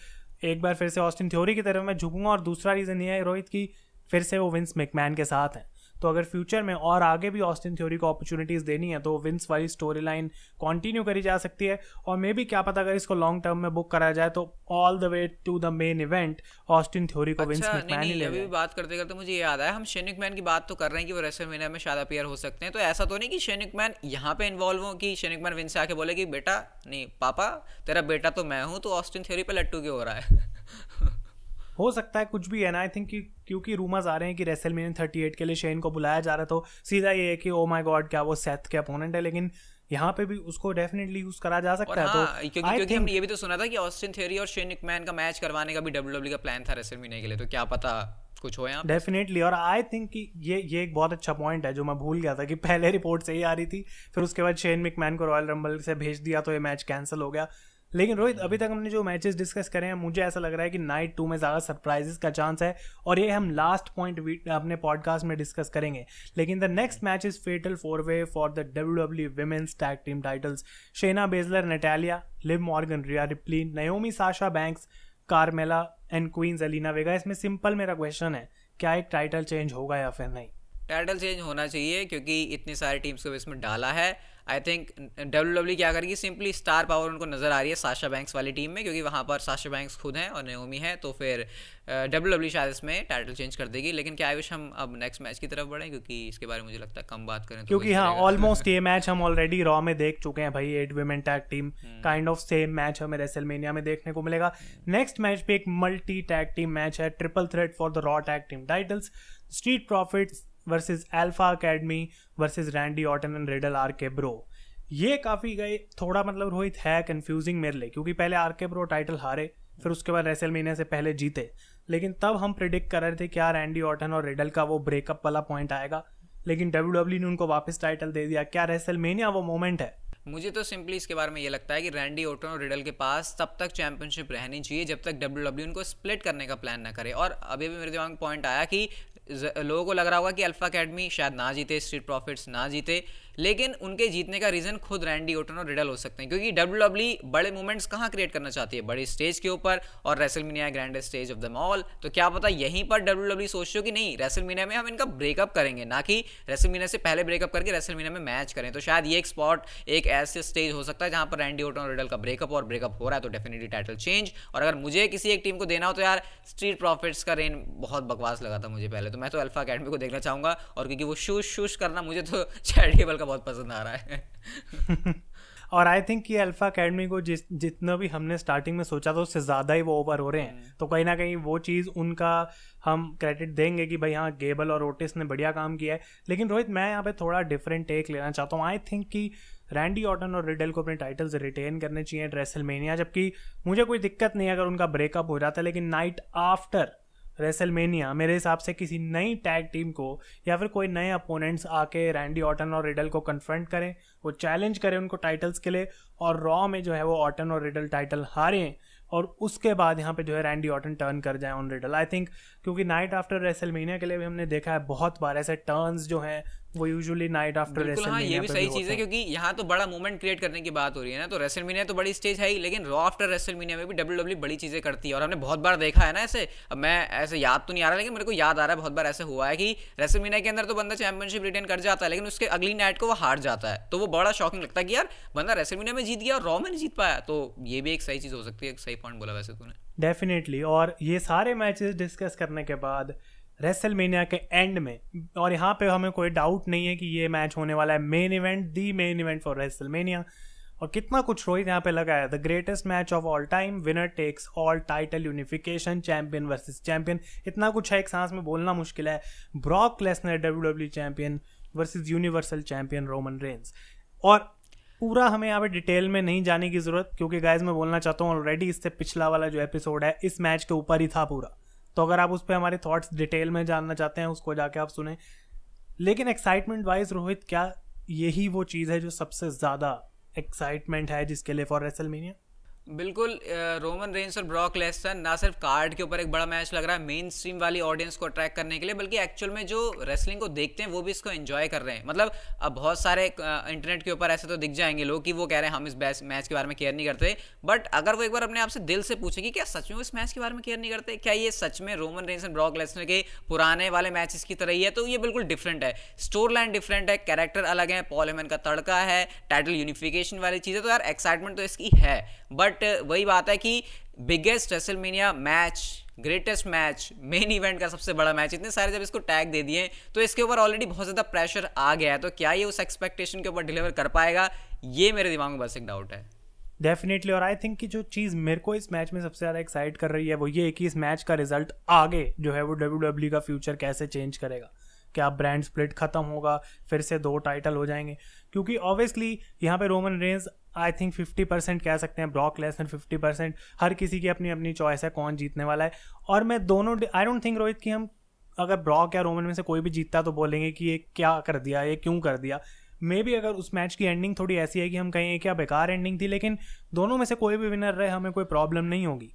एक बार फिर से ऑस्टिन थ्योरी की तरफ़ मैं झुकूँगा, और दूसरा रीज़न ये है रोहित की फिर से वो विंस मैकमैन के साथ हैं। तो अगर फ्यूचर में और आगे भी ऑस्टिन थ्योरी को अपॉर्चुनिटीज़ देनी है तो विंस वाली स्टोरी लाइन कंटिन्यू करी जा सकती है। और मे भी क्या पता अगर इसको लॉन्ग टर्म में बुक कराया जाए तो all the way to the main event Austin Theory को विंस अच्छा, मैकमैन ही ले अभी बात करते करते मुझे याद आया हम शेनिक मैन की बात तो कर रहे हैं कि वो रेसल मीना में शायद अपियर हो सकते हैं। तो ऐसा तो नहीं कि शेनिक मैन यहाँ पे इन्वॉल्व हो कि शेनिक मैन विंस से आके बोले कि बेटा नहीं पापा तेरा बेटा तो मैं हूँ तो ऑस्टिन थ्योरी पे लट्टू क्यों हो रहा है? हो सकता है कुछ भी है ना आई थिंक क्योंकि रूमर्स आ रहे हैं कि रेसल मीन थर्टी एट के लिए शेन को बुलाया जा रहा है तो सीधा ये है कि ओ माई गॉड क्या वो सेथ के अपोनेंट है? लेकिन यहाँ पे भी उसको डेफिनेटली यूज़ करा जा सकता है हाँ, तो क्योंकि क्योंकि हमने ये भी तो सुना था कि ऑस्टिन थ्योरी और शेन मैन का मैच करवाने का भी डब्ल्यू का प्लान था रेसल मीने के लिए तो क्या पता कुछ हो यहाँ डेफिनेटली और आई थिंक कि ये ये एक बहुत अच्छा पॉइंट है जो मैं भूल गया था कि पहले रिपोर्ट से ही आ रही थी फिर उसके बाद शेन मिकमैन को रॉयल रंबल से भेज दिया तो ये मैच कैंसिल हो गया। लेकिन रोहित, अभी तक हमने जो मैचेस डिस्कस करे हैं, मुझे ऐसा लग रहा है कि नाइट टू में ज़्यादा सरप्राइजेस का चांस है और ये हम लास्ट पॉइंट अपने पॉडकास्ट में डिस्कस करेंगे। लेकिन the next match is fatal four way for the W W women's tag team titles Shayna Baszler Natalya Liv Morgan Rhea Ripley Naomi Sasha Banks Carmella and queens Zelina Vega इसमें simple मेरा question है, क्या एक title change होगा या फिर नहीं? Title change होना चाहिए क्योंकि इतनी सारी टीम्स को इसमें डाला है। आई थिंक डब्ल्यू डब्ल्यू क्या करेगी? सिंपली स्टार पावर उनको नज़र आ रही है साशा बैंक्स वाली टीम में क्योंकि वहाँ पर साशा बैंक्स खुद हैं और नेओमी है तो फिर डब्ल्यू डब्ल्यू शायद इसमें टाइटल चेंज कर देगी लेकिन क्या विश हम अब नेक्स्ट मैच की तरफ़ बढ़ें क्योंकि इसके बारे में मुझे लगता है कम बात करें तो क्योंकि हाँ ऑलमोस्ट ये मैच हम ऑलरेडी रॉ में देख चुके हैं भाई eight women tag team kind of same match हमें रेसलमेनिया में देखने को मिलेगा। नेक्स्ट मैच पे एक मल्टी टैग टीम मैच है triple threat for the Raw tag team titles Street Profits versus Alpha Academy versus Randy Orton and Riddle R K Bro ये काफ़ी गए, थोड़ा मतलब रोहित है कंफ्यूजिंग मेरे लिए, क्योंकि पहले आर के ब्रो टाइटल हारे, फिर उसके बाद रेसल महीने से पहले जीते। लेकिन तब हम प्रिडिक्ट कर रहे थे क्या रैंडी ऑटन और रेडल का वो ब्रेकअप वाला पॉइंट आएगा। लेकिन डब्ल्यू डब्ल्यू ने उनको वापस टाइटल दे दिया। क्या रेसल मेनिया वो मोमेंट है? मुझे तो सिंपली इसके बारे में ये लगता है कि रैंडी ओटन और रिडल के पास तब तक चैंपियनशिप रहनी चाहिए, जब तक डब्ल्यू डब्ल्यू उनको स्प्लिट करने का प्लान ना करे। और अभी भी मेरे दिमाग में पॉइंट आया कि लोगों को लग रहा होगा कि अल्फ़ा अकेडमी शायद ना जीते, स्ट्रीट प्रॉफिट्स ना जीते। लेकिन उनके जीतने का रीजन खुद रैंडी ओटन और रिडल हो सकते हैं, क्योंकि डब्ल्यू डब्ल्यू बड़े मूवमेंट्स कहाँ क्रिएट करना चाहती है? बड़ी स्टेज के ऊपर और WrestleMania grand stage of the mall तो क्या पता यहीं पर डब्ल्यू डब्ल्यू सोच कि नहीं रेसलमीनिया में हम इनका ब्रेकअप करेंगे, ना कि रेसलमीनिया से पहले ब्रेकअप करके रेसलमीनिया में मैच करें। तो शायद ये एक स्पॉट एक ऐसे स्टेज हो सकता है जहाँ पर रैंडी ओटन और रिडल का ब्रेकअप और ब्रेकअप हो रहा है तो डेफिनेटली टाइटल चेंज और अगर मुझे किसी एक टीम को देना हो तो यार स्ट्रीट प्रॉफिट्स का रेन बहुत बकवास लगा था मुझे पहले। तो मैं तो अल्फ़ा अकेडमी को देखना चाहूँगा और क्योंकि वो शूश शूश करना मुझे तो चैरिटेबल का बहुत पसंद आ रहा है। और आई थिंक ये अल्फ़ा अकेडमी को जिस जितना भी हमने स्टार्टिंग में सोचा था उससे ज़्यादा ही वो ओवर हो रहे हैं। हम्म। तो कहीं ना कहीं वो चीज़ उनका हम क्रेडिट देंगे कि भाई हाँ गेबल और ओटिस ने बढ़िया काम किया है। लेकिन रोहित मैं यहाँ पे थोड़ा डिफरेंट टेक लेना चाहता हूँ। आई थिंक कि रैंडी ऑटन और रिडल को अपने टाइटल्स रिटेन करने चाहिए रेसलमेनिया जबकि मुझे कोई दिक्कत नहीं अगर उनका ब्रेकअप हो जाता है लेकिन नाइट आफ्टर रेसलमेनिया, मेरे हिसाब से किसी नई टैग टीम को या फिर कोई नए अपोनेंट्स आके रैंडी ऑटन और रिडल को कन्फ्रंट करें, वो चैलेंज करें उनको टाइटल्स के लिए और रॉ में जो है वो ऑटन और रिडल टाइटल हारें और उसके बाद यहाँ पे जो है रैंडी ऑटन टर्न कर जाए ऑन रिडल आई थिंक क्योंकि नाइट आफ्टर रेसलमेनिया के लिए भी हमने देखा है बहुत बार ऐसे टर्न्स जो हैं वो यूजुअली नाइट आफ्टर हाँ ये भी सही चीज़ है क्योंकि यहाँ तो बड़ा मूवमेंट क्रिएट करने की बात हो रही है ना तो रेसलमीनिया तो बड़ी स्टेज है ही लेकिन रॉ आफ्टर रेसलमीनिया में भी डब्ल्यू डब्ल्यू बड़ी चीज़ें करती है और हमने बहुत बार देखा है ना ऐसे अब मैं ऐसे याद तो नहीं आ रहा लेकिन मेरे को याद आ रहा है बहुत बार ऐसे हुआ है कि रेसलमीनिया के अंदर तो बंदा चैंपियनशिप रिटेन कर जाता है लेकिन उसके अगली नाइट को वो हार जाता है। तो वो बड़ा शॉकिंग लगता है कि यार बंदा रेसलमीनिया में जीत गया और रॉ में नहीं जीत पाया। तो ये भी एक सही चीज़ हो सकती है एक सही पॉइंट बोला वैसे तूने। डेफिनेटली और ये सारे मैचेस डिस्कस करने के बाद रेसलमेनिया के एंड में। और यहाँ पे हमें कोई डाउट नहीं है कि ये मैच होने वाला है। Main event the main event for WrestleMania और कितना कुछ रोहित यहाँ पे लगा है। The greatest match of all time winner takes all title unification champion versus champion इतना कुछ है, एक सांस में बोलना मुश्किल है। Brock Lesnar W W champion versus universal champion Roman Reigns और पूरा हमें यहाँ पे डिटेल में नहीं जाने की ज़रूरत, क्योंकि गाइज़ मैं बोलना चाहता हूँ ऑलरेडी इससे पिछला वाला जो एपिसोड है, इस मैच के ऊपर ही था पूरा। तो अगर आप उस पर हमारे थॉट्स डिटेल में जानना चाहते हैं, उसको जाके आप सुने। लेकिन एक्साइटमेंट वाइज रोहित, क्या यही वो चीज़ है जो सबसे ज़्यादा एक्साइटमेंट है जिसके लिए फॉर रेसलमीनिया बिल्कुल रोमन रेंस और ब्रॉक लेसन ना सिर्फ़ कार्ड के ऊपर एक बड़ा मैच लग रहा है मेन स्ट्रीम वाली ऑडियंस को अट्रैक्ट करने के लिए, बल्कि एक्चुअल में जो रेसलिंग को देखते हैं वो भी इसको एंजॉय कर रहे हैं। मतलब अब बहुत सारे इंटरनेट के ऊपर ऐसे तो दिख जाएँगे लोग कि वो कह रहे हैं, हम इस मैच के बारे में केयर नहीं करते। बट अगर वो एक बार अपने आप से दिल से पूछे कि, क्या सच में इस मैच के बारे में केयर नहीं करते? क्या ये सच में Roman Reigns and Brock Lesnar के पुराने वाले मैचेस की तरह ही है? तो ये बिल्कुल डिफरेंट है। स्टोर लाइन डिफरेंट है, कैरेक्टर अलग है, पॉल हेमन का तड़का है, टाइटल यूनिफिकेशन वाली चीज़ें तो यार, एक्साइटमेंट तो इसकी है। बट वही बात है कि biggest WrestleMania match greatest match main event का सबसे बड़ा मैच इतने सारे जब इसको टैग दे दिए तो इसके ऊपर ऑलरेडी बहुत ज़्यादा प्रेशर आ गया है। तो क्या ये उस एक्सपेक्टेशन के ऊपर डिलीवर कर पाएगा? ये मेरे दिमाग में बस एक डाउट है। डेफिनेटली और आई थिंक कि जो चीज़ मेरे को इस मैच में सबसे ज़्यादा एक्साइट कर रही है, वो ये है कि इस मैच का रिज़ल्ट आगे जो है वो डब्ल्यू डब्ल्यू का फ्यूचर कैसे चेंज करेगा। क्या ब्रांड स्प्लिट खत्म होगा, फिर से दो टाइटल हो जाएँगे। क्योंकि ऑब्वियसली यहाँ पे Roman Reigns I think fifty percent कह सकते हैं Brock Lesnar then fifty percent हर किसी की अपनी अपनी चॉइस है, कौन जीतने वाला है। और मैं दोनों आई डोंट थिंक रोहित, कि हम अगर ब्रॉक या रोमन में से कोई भी जीतता तो बोलेंगे कि ये क्या कर दिया, ये क्यों कर दिया। मे भी अगर उस मैच की एंडिंग थोड़ी ऐसी है कि हम कहें क्या बेकार एंडिंग थी? लेकिन दोनों में से कोई भी विनर रहे, हमें कोई प्रॉब्लम नहीं होगी।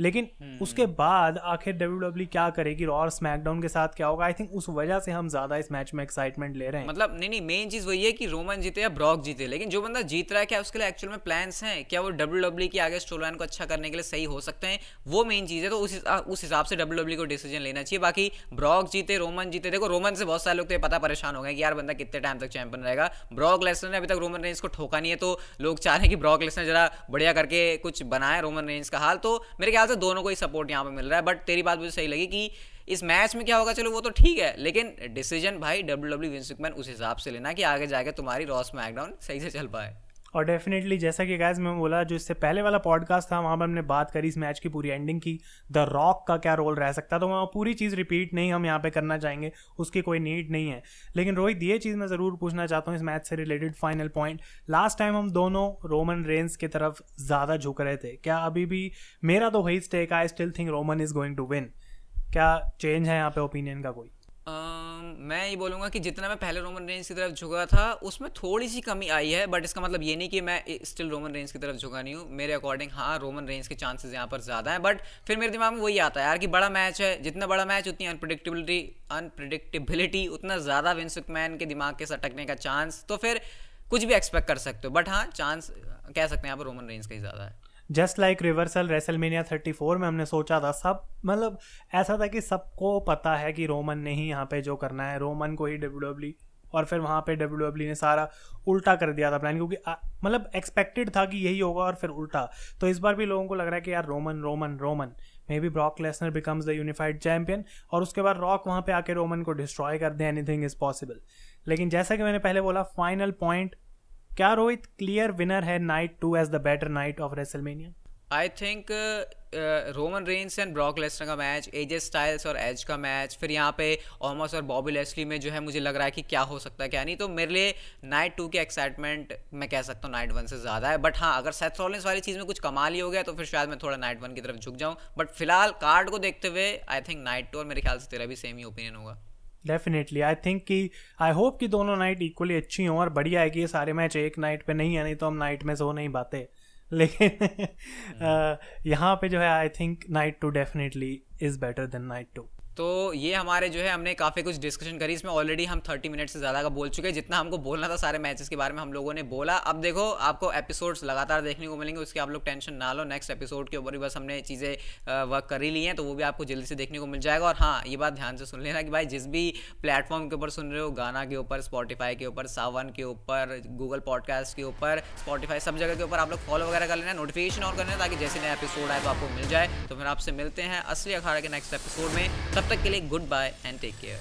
लेकिन हम्म। उसके बाद आखिर डब्ल्यू डब्ल्यू e क्या करेगी? और स्मैकडाउन के साथ क्या होगा? आई थिंक उस वजह से हम ज़्यादा इस मैच में एक्साइटमेंट ले रहे हैं। मतलब नहीं नहीं मेन चीज़ वही है कि रोमन जीते या ब्रॉक जीते लेकिन जो बंदा जीत रहा है क्या उसके लिए एक्चुअल में प्लान्स हैं? क्या वो डब्ल्यू डब्ल्यू की आगे स्टोर को अच्छा करने के लिए सही हो सकते हैं? वो मेन चीज़ है तो उस उस हिसाब से डब्ल्यू डब्ल्यू e को डिसीज़न लेना चाहिए। बाकी ब्रॉक जीते रोमन जीते देखो रोमन से बहुत सारे लोग तो पता परेशान हो गए कि यार बंदा कितने टाइम तक चैंपियन रहेगा। ब्रॉक लेसनर ने अभी तक रोमन रेंज को ठोका नहीं है तो लोग चाह रहे हैं कि ब्रॉक लेसनर जरा बढ़िया करके कुछ बनाए रोमन रेंज का हाल। तो मेरे ख्याल से दोनों को ही सपोर्ट यहाँ पे मिल रहा है बट तेरी बात मुझे सही लगी कि इस मैच में क्या होगा, चलो वो तो ठीक है, लेकिन डिसीज़न भाई डब्ल्यू डब्ल्यू विंसुकमैन उस हिसाब से लेना कि आगे जाके तुम्हारी रॉस मैकडाउन सही से चल पाए। और डेफिनेटली जैसा कि गैस मैं बोला, जो इससे पहले वाला पॉडकास्ट था, वहाँ पर हमने बात करी इस मैच की पूरी एंडिंग की। द रॉक का क्या रोल रह सकता? तो वहाँ पूरी चीज़ रिपीट नहीं हम यहाँ पे करना चाहेंगे, उसकी कोई नीड नहीं है। लेकिन रोहित, ये चीज़ मैं ज़रूर पूछना चाहता हूँ इस मैच से related final point last time हम दोनों रोमन रेंस की तरफ़ ज़्यादा झुक रहे थे। क्या अभी भी मेरा तो वही stake I still think Roman is going to win क्या चेंज है यहाँ पे ओपिनियन का कोई? Um, मैं ये बोलूँगा कि जितना मैं पहले रोमन रेंज की तरफ़ झुका था उसमें थोड़ी सी कमी आई है बट इसका मतलब ये नहीं कि मैं स्टिल रोमन रेंज की तरफ़ झुका नहीं हूँ। मेरे अकॉर्डिंग हाँ रोमन रेंज के चांसेस यहाँ पर ज़्यादा हैं बट फिर मेरे दिमाग में वही आता है यार कि बड़ा मैच है जितना बड़ा मैच उतनी अनप्रडिक्टेबिलिटी अनप्रडिक्टेबिलिटी उतना ज़्यादा विंस मैन के दिमाग के सटकने का चांस तो फिर कुछ भी एक्सपेक्ट कर सकते हो। बट हाँ चांस कह सकते हैं यहाँ पर रोमन रेंज का ही ज़्यादा है। जस्ट लाइक रिवर्सल रेसलमेनिया 34 में हमने सोचा था, सब मतलब ऐसा था कि सबको पता है कि रोमन ने ही यहाँ पे जो करना है। रोमन को ही डब्ल्यू डब्ल्यू और फिर वहाँ पे डब्ल्यू ने सारा उल्टा कर दिया था प्लान क्योंकि मतलब एक्सपेक्टेड था कि यही होगा और फिर उल्टा। तो इस बार भी लोगों को लग रहा है कि यार Roman Roman Roman. Maybe Brock Lesnar becomes the unified champion और उसके बाद रॉक वहाँ पे आके रोमन को डिस्ट्रॉय कर दे एनीथिंग इज़ पॉसिबल लेकिन जैसा कि मैंने पहले बोला फाइनल पॉइंट क्या रोहित क्लियर विनर है night two as the better night of WrestleMania I think Roman Reigns and Brock Lesnar का मैच एजे स्टाइल्स और एज का मैच फिर यहाँ पे ऑमस और बॉबी लेस्ली में जो है मुझे लग रहा है कि क्या हो सकता है, क्या नहीं तो मेरे लिए नाइट टू की एक्साइटमेंट मैं कह सकता हूँ नाइट वन से ज़्यादा है बट हाँ अगर सेथ रॉलिंस वाली चीज़ में कुछ कमाल ही हो गया तो फिर शायद मैं थोड़ा नाइट वन की तरफ़ झुक जाऊँ बट फ़िलहाल कार्ड को देखते हुए आई थिंक नाइट टू और मेरे ख्याल से तेरा भी सेम ही ओपिनियन होगा। डेफिनेटली आई थिंक कि आई होप कि दोनों नाइट इक्वली अच्छी हों और बढ़िया है कि ये सारे मैच एक नाइट पे नहीं है नहीं तो हम नाइट में सो नहीं पाते। लेकिन हम्म। यहाँ पे जो है I think night two definitely is better than night two तो ये हमारे जो है, हमने काफ़ी कुछ डिस्कशन करी। इसमें ऑलरेडी हम थर्टी मिनट से ज़्यादा का बोल चुके हैं, जितना हमको बोलना था सारे मैचेस के बारे में हम लोगों ने बोला। अब देखो, आपको एपिसोड्स लगातार देखने को मिलेंगे, उसके आप लोग टेंशन ना लो। नेक्स्ट एपिसोड के ऊपर भी बस हमने चीज़ें वर्क कर ही ली हैं तो वो भी आपको जल्दी से देखने को मिल जाएगा। और हाँ ये बात ध्यान से सुन लेना कि भाई, जिस भी प्लेटफॉर्म के ऊपर सुन रहे हो, गाना के ऊपर स्पॉटीफाई के ऊपर, सावन के ऊपर गूगल पॉडकास्ट के ऊपर स्पॉटीफाई सब जगह के ऊपर आप लोग फॉलो वगैरह कर लेना नोटिफिकेशन ऑन लेना, ताकि जैसे नया एपिसोड आए तो आपको मिल जाए। तो फिर आपसे मिलते हैं असली अखाड़ा के नेक्स्ट एपिसोड में। तब तक के लिए goodbye and take care.